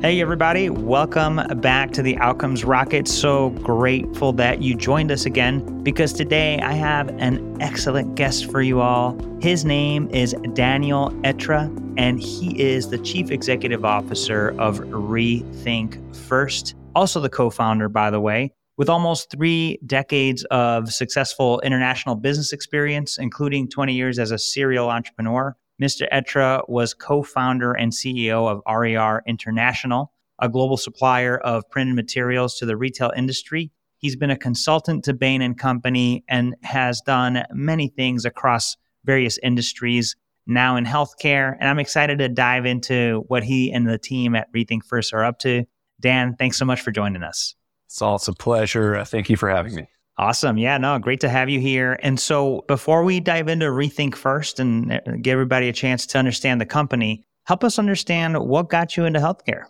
Hey, everybody, welcome back to the Outcomes Rocket. So grateful that you joined us again because today I have an excellent guest for you all. His name is Daniel Etra, and he is the Chief Executive Officer of Rethink First, also the co founder, by the way. With almost three decades of successful international business experience, including 20 years as a serial entrepreneur, Mr. Etra was co founder and CEO of RER International, a global supplier of printed materials to the retail industry. He's been a consultant to Bain and Company and has done many things across various industries, now in healthcare. And I'm excited to dive into what he and the team at Rethink First are up to. Dan, thanks so much for joining us. It's all a pleasure. Thank you for having me. Awesome. Yeah, no, great to have you here. And so before we dive into Rethink First and uh, give everybody a chance to understand the company, help us understand what got you into healthcare.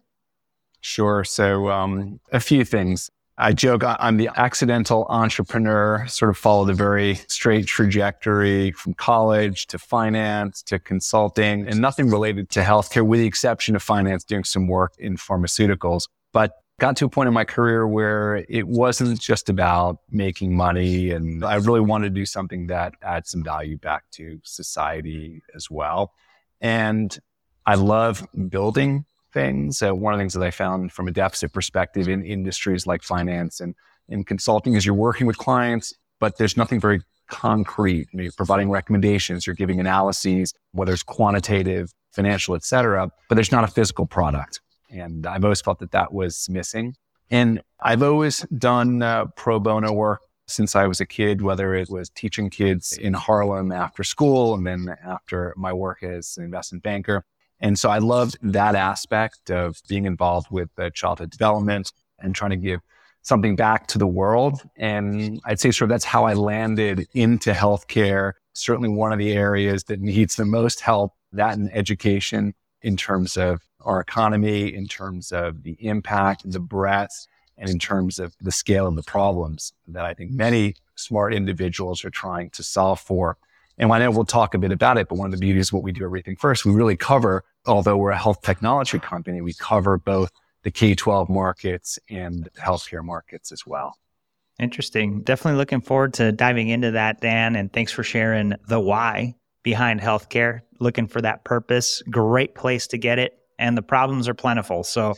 Sure. So, um, a few things. I joke I'm the accidental entrepreneur, sort of followed a very straight trajectory from college to finance to consulting and nothing related to healthcare, with the exception of finance, doing some work in pharmaceuticals. But got to a point in my career where it wasn't just about making money. And I really wanted to do something that adds some value back to society as well. And I love building things. Uh, one of the things that I found from a deficit perspective in industries like finance and in consulting is you're working with clients, but there's nothing very concrete. You're providing recommendations, you're giving analyses, whether it's quantitative, financial, et cetera, but there's not a physical product. And I've always felt that that was missing. And I've always done uh, pro bono work since I was a kid, whether it was teaching kids in Harlem after school and then after my work as an investment banker. And so I loved that aspect of being involved with uh, childhood development and trying to give something back to the world. And I'd say sort of that's how I landed into healthcare. Certainly one of the areas that needs the most help, that and education in terms of our economy, in terms of the impact, and the breadth, and in terms of the scale of the problems that I think many smart individuals are trying to solve for. And I know we'll talk a bit about it, but one of the beauties of what we do Rethink First, we really cover, although we're a health technology company, we cover both the K 12 markets and healthcare markets as well. Interesting. Definitely looking forward to diving into that, Dan. And thanks for sharing the why behind healthcare, looking for that purpose. Great place to get it and the problems are plentiful. So,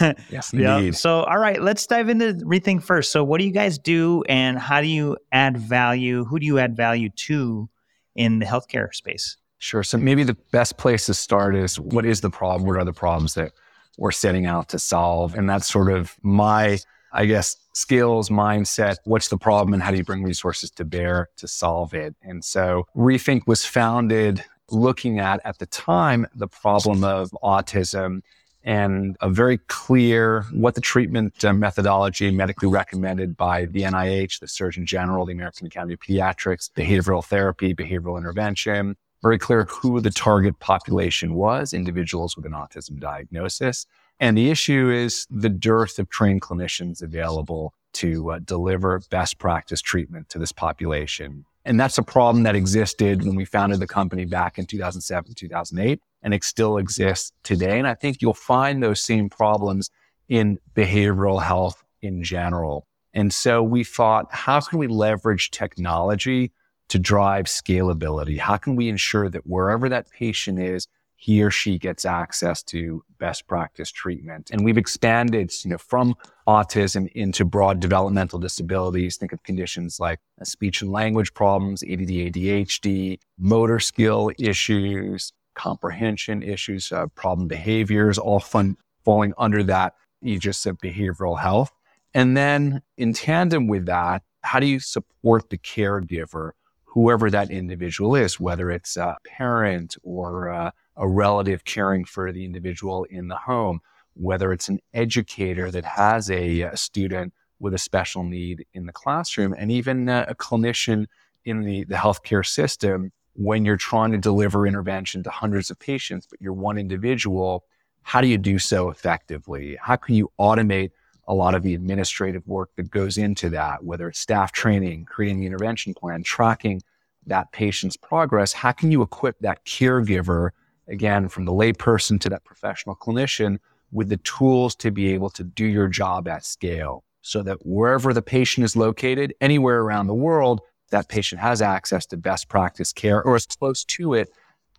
yes, indeed. So, all right, let's dive into Rethink First. So, what do you guys do, and how do you add value? Who do you add value to in the healthcare space? Sure. So, maybe the best place to start is what is the problem? What are the problems that we're setting out to solve? And that's sort of my, I guess, skills, mindset. What's the problem, and how do you bring resources to bear to solve it? And so, Rethink was founded looking at at the time the problem of autism and a very clear what the treatment uh, methodology medically recommended by the NIH, the Surgeon General, the American Academy of Pediatrics, behavioral therapy, behavioral intervention, very clear who the target population was, individuals with an autism diagnosis. And the issue is the dearth of trained clinicians available to uh, deliver best practice treatment to this population. And that's a problem that existed when we founded the company back in 2007, 2008, and it still exists today. And I think you'll find those same problems in behavioral health in general. And so we thought, how can we leverage technology to drive scalability? How can we ensure that wherever that patient is, he or she gets access to best practice treatment. And we've expanded, you know, from autism into broad developmental disabilities. Think of conditions like speech and language problems, ADD, ADHD, motor skill issues, comprehension issues, uh, problem behaviors, all fun, falling under that aegis of behavioral health. And then in tandem with that, how do you support the caregiver, whoever that individual is, whether it's a parent or a a relative caring for the individual in the home, whether it's an educator that has a, a student with a special need in the classroom, and even a, a clinician in the, the healthcare system when you're trying to deliver intervention to hundreds of patients, but you're one individual, how do you do so effectively? How can you automate a lot of the administrative work that goes into that, whether it's staff training, creating the intervention plan, tracking that patient's progress? How can you equip that caregiver again, from the layperson to that professional clinician with the tools to be able to do your job at scale so that wherever the patient is located, anywhere around the world, that patient has access to best practice care or as close to it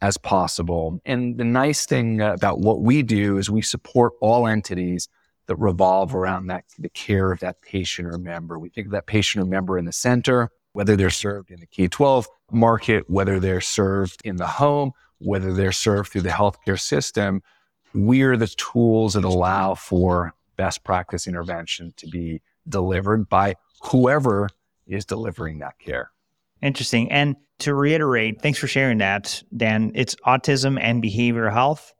as possible. And the nice thing about what we do is we support all entities that revolve around that the care of that patient or member. We think of that patient or member in the center, whether they're served in the K-12 market, whether they're served in the home, whether they're served through the healthcare system. We're the tools that allow for best practice intervention to be delivered by whoever is delivering that care. Interesting. And to reiterate, thanks for sharing that, Dan. It's autism and behavioral health.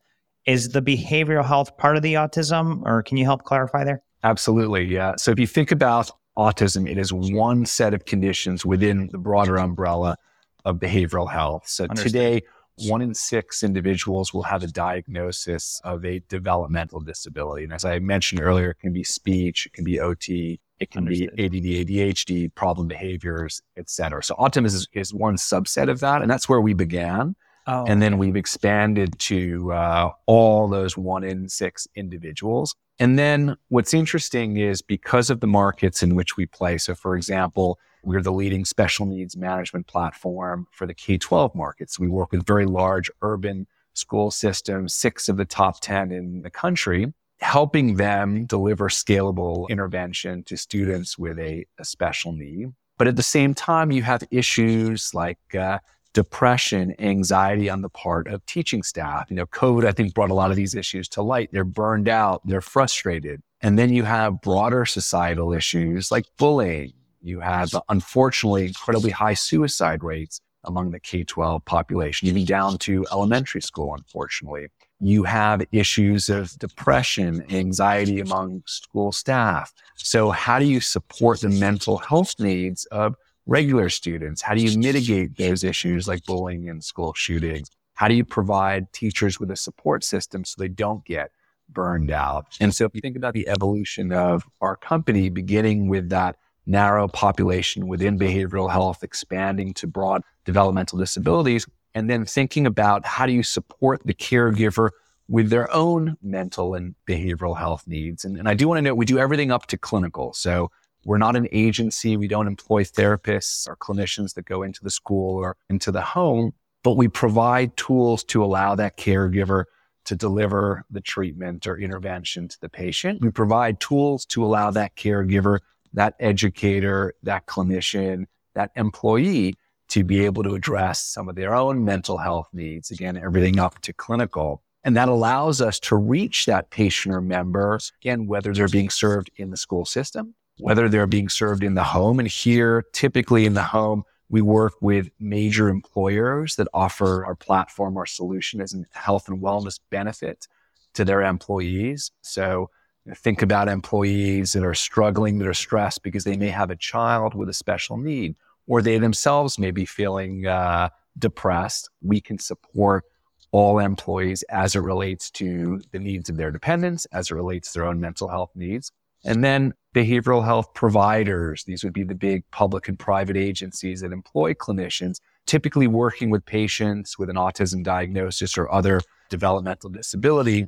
Is the behavioral health part of the autism, or can you help clarify there? Absolutely. Yeah. So if you think about autism, it is one set of conditions within the broader umbrella of behavioral health. So Understood. today, one in six individuals will have a diagnosis of a developmental disability. And as I mentioned earlier, it can be speech, it can be OT, it can Understood. be ADD, ADHD, problem behaviors, et cetera. So autism is, is one subset of that. And that's where we began. Oh. And then we've expanded to uh, all those one in six individuals. And then what's interesting is because of the markets in which we play. So, for example, we're the leading special needs management platform for the K 12 markets. We work with very large urban school systems, six of the top 10 in the country helping them deliver scalable intervention to students with a, a special need. But at the same time, you have issues like uh, depression, anxiety on the part of teaching staff. You know, COVID, I think, brought a lot of these issues to light. They're burned out, they're frustrated. And then you have broader societal issues like bullying. You have, uh, unfortunately, incredibly high suicide rates among the K 12 population, even down to elementary school, unfortunately. You have issues of depression, anxiety among school staff. So how do you support the mental health needs of regular students? How do you mitigate those issues like bullying and school shootings? How do you provide teachers with a support system so they don't get burned out? And so if you think about the evolution of our company, beginning with that narrow population within behavioral health, expanding to broad developmental disabilities, and then thinking about how do you support the caregiver with their own mental and behavioral health needs. And, and I do want to note we do everything up to clinical. So we're not an agency. We don't employ therapists or clinicians that go into the school or into the home, but we provide tools to allow that caregiver to deliver the treatment or intervention to the patient. We provide tools to allow that caregiver, that educator, that clinician, that employee to be able to address some of their own mental health needs. Again, everything up to clinical. And that allows us to reach that patient or member, again, whether they're being served in the school system, whether they're being served in the home. And here, typically in the home, we work with major employers that offer our platform, our solution as a health and wellness benefit to their employees. So think about employees that are struggling, that are stressed because they may have a child with a special need or they themselves may be feeling uh, depressed, we can support all employees as it relates to the needs of their dependents, as it relates to their own mental health needs. And then behavioral health providers, these would be the big public and private agencies that employ clinicians, typically working with patients with an autism diagnosis or other developmental disability.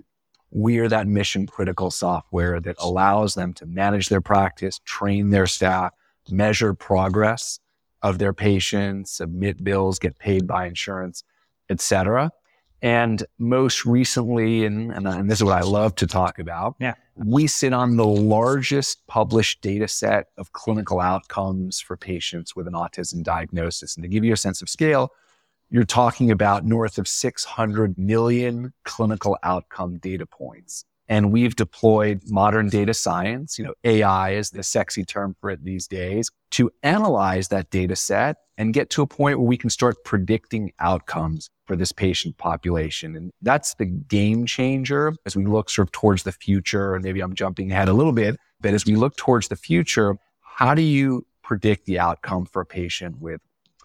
We are that mission critical software that allows them to manage their practice, train their staff, measure progress, of their patients, submit bills, get paid by insurance, etc. And most recently, and, and, and, this is what I love to talk about, yeah. we sit on the largest published data set of clinical outcomes for patients with an autism diagnosis. And to give you a sense of scale, you're talking about north of 600 million clinical outcome data points. And we've deployed modern data science, you know, AI is the sexy term for it these days, to analyze that data set and get to a point where we can start predicting outcomes for this patient population. And that's the game changer as we look sort of towards the future. And maybe I'm jumping ahead a little bit, but as we look towards the future, how do you predict the outcome for a patient with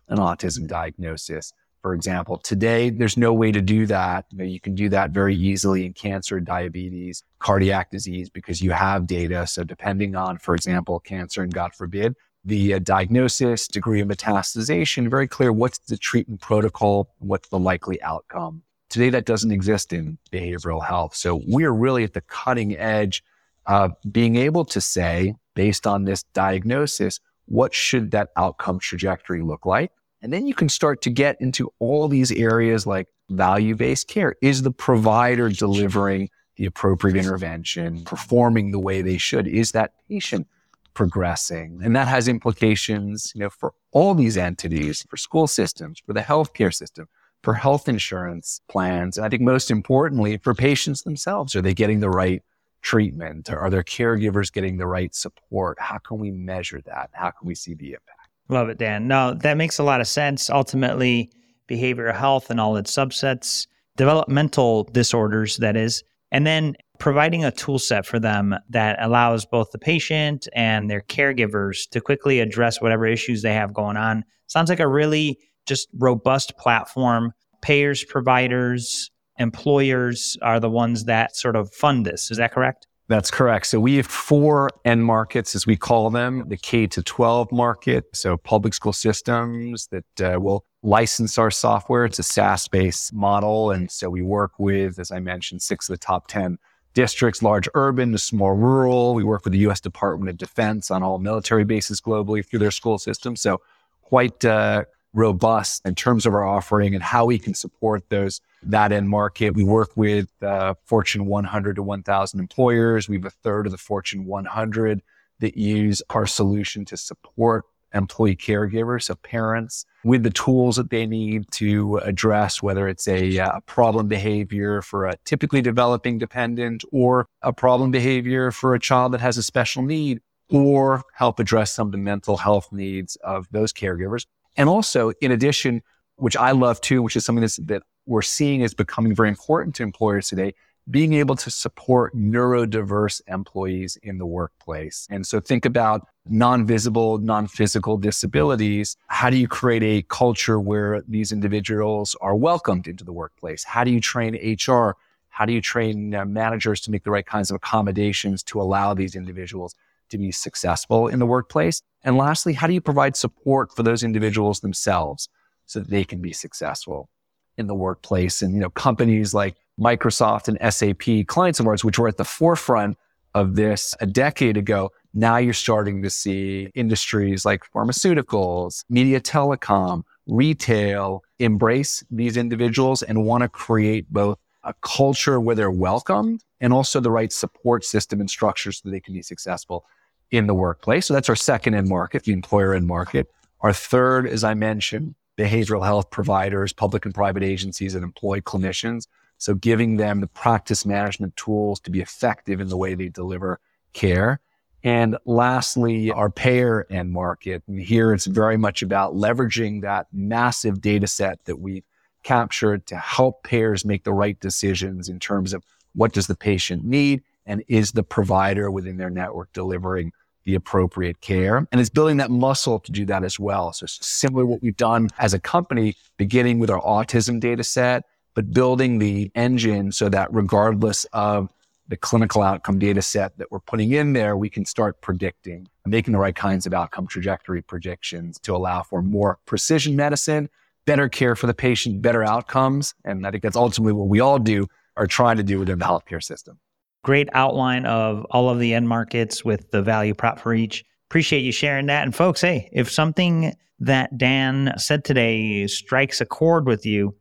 an autism diagnosis? For example. Today, there's no way to do that. You, know, you, can do that very easily in cancer, diabetes, cardiac disease, because you have data. So depending on, for example, cancer and God forbid, the uh, diagnosis, degree of metastasization, very clear what's the treatment protocol, what's the likely outcome. Today, that doesn't exist in behavioral health. So we're really at the cutting edge of being able to say, based on this diagnosis, what should that outcome trajectory look like? And then you can start to get into all these areas like value based care. Is the provider delivering the appropriate intervention, performing the way they should? Is that patient progressing? And that has implications, you know, for all these entities, for school systems, for the healthcare system, for health insurance plans. And I think most importantly, for patients themselves, are they getting the right treatment? Are their caregivers getting the right support? How can we measure that? How can we see the impact? Love it, Dan. No, that makes a lot of sense. Ultimately, behavioral health and all its subsets, developmental disorders, that is, and then providing a tool set for them that allows both the patient and their caregivers to quickly address whatever issues they have going on. Sounds like a really just robust platform. Payers, providers, employers are the ones that sort of fund this. Is that correct? That's correct. So we have four end markets, as we call them, the K to 12 market. So public school systems that uh, will license our software. It's a SaaS based model. And so we work with, as I mentioned, six of the top 10 districts, large urban to small rural. We work with the U.S. Department of Defense on all military bases globally through their school system. So quite uh, robust in terms of our offering and how we can support those that end market. We work with uh, Fortune 100 to 1,000 employers. We have a third of the Fortune 100 that use our solution to support employee caregivers, so parents, with the tools that they need to address whether it's a, a, uh, problem behavior for a typically developing dependent or a problem behavior for a child that has a special need or help address some of the mental health needs of those caregivers. And also, in addition, which I love too, which is something that's, that we're seeing is becoming very important to employers today, being able to support neurodiverse employees in the workplace. And so think about non-visible, non-physical disabilities. How do you create a culture where these individuals are welcomed into the workplace? How do you train HR? How do you train uh, managers to make the right kinds of accommodations to allow these individuals to be successful in the workplace? And lastly, how do you provide support for those individuals themselves so that they can be successful in the workplace? And, you know, companies like Microsoft and SAP, clients of ours, which were at the forefront of this a decade ago, now you're starting to see industries like pharmaceuticals, media telecom, retail embrace these individuals and want to create both a culture where they're welcomed and also the right support system and structure so they can be successful in the workplace. So that's our second end market, the employer end market. Our third, as I mentioned, behavioral health providers, public and private agencies that employ clinicians. So giving them the practice management tools to be effective in the way they deliver care. And lastly, our payer end market. And here it's very much about leveraging that massive data set that we've captured to help payers make the right decisions in terms of what does the patient need and is the provider within their network delivering the appropriate care. And it's building that muscle to do that as well. So similar what we've done as a company, beginning with our autism data set, but building the engine so that regardless of the clinical outcome data set that we're putting in there, we can start predicting, making the right kinds of outcome trajectory predictions to allow for more precision medicine, better care for the patient, better outcomes. And I think that's ultimately what we all do are trying to do within the healthcare system great outline of all of the end markets with the value prop for each. Appreciate you sharing that. And folks, hey, if something that Dan said today strikes a chord with you,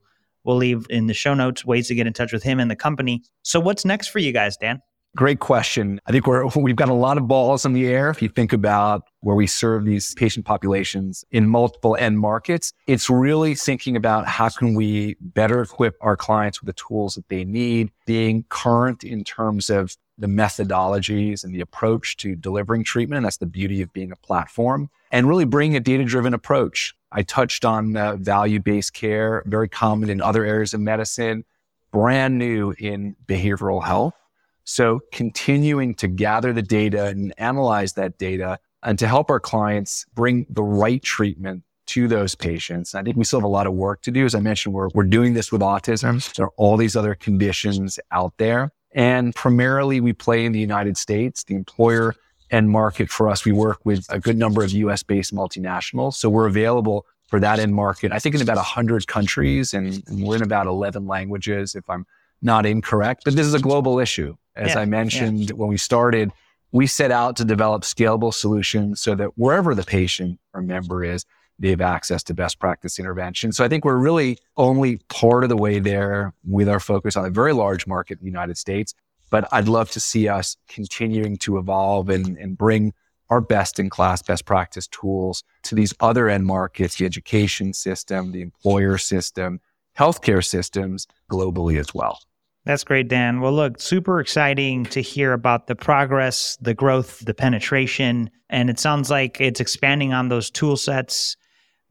we'll leave in the show notes ways to get in touch with him and the company. So, what's next for you guys, Dan? Great question. I think we're, we've got a lot of balls in the air. If you think about where we serve these patient populations in multiple end markets, it's really thinking about how can we better equip our clients with the tools that they need, being current in terms of the methodologies and the approach to delivering treatment. And that's the beauty of being a platform and really bringing a data driven approach. I touched on uh, value based care, very common in other areas of medicine, brand new in behavioral health so continuing to gather the data and analyze that data and to help our clients bring the right treatment to those patients. I think we still have a lot of work to do. As I mentioned, we're, we're doing this with autism. There are all these other conditions out there. And primarily we play in the United States, the employer end market for us. We work with a good number of US based multinationals. So we're available for that end market. I think in about 100 countries and, and we're in about 11 languages, if I'm not incorrect. But this is a global issue. As Yeah, I mentioned when we started, we set out to develop scalable solutions so that wherever the patient or member is, they have access to best practice intervention. So I think we're really only part of the way there with our focus on a very large market in the United States. But I'd love to see us continuing to evolve and, and bring our best in class, best practice tools to these other end markets, the education system, the employer system, healthcare systems globally as well. That's great, Dan. Well, look, super exciting to hear about the progress, the growth, the penetration. And it sounds like it's expanding on those tool sets,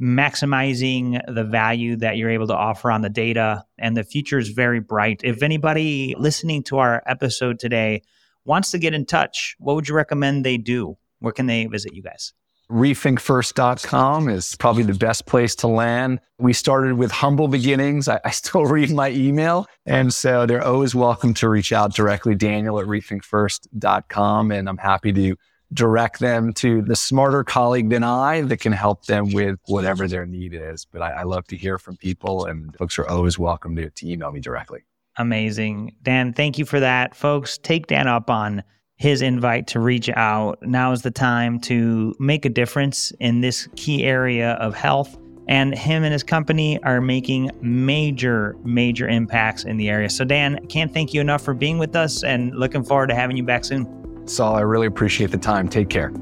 maximizing the value that you're able to offer on the data. And the future is very bright. If anybody listening to our episode today wants to get in touch, what would you recommend they do? Where can they visit you guys? rethinkfirst.com is probably the best place to land. We started with humble beginnings. I, I, still read my email. And so they're always welcome to reach out directly, Daniel at rethinkfirst.com. And I'm happy to direct them to the smarter colleague than I that can help them with whatever their need is. But I, I love to hear from people and folks are always welcome to, to email me directly. Amazing. Dan, thank you for that. Folks, take Dan up on his invite to reach out. Now is the time to make a difference in this key area of health. And him and his company are making major, major impacts in the area. So, Dan, can't thank you enough for being with us and looking forward to having you back soon. Saul, I really appreciate the time. Take care.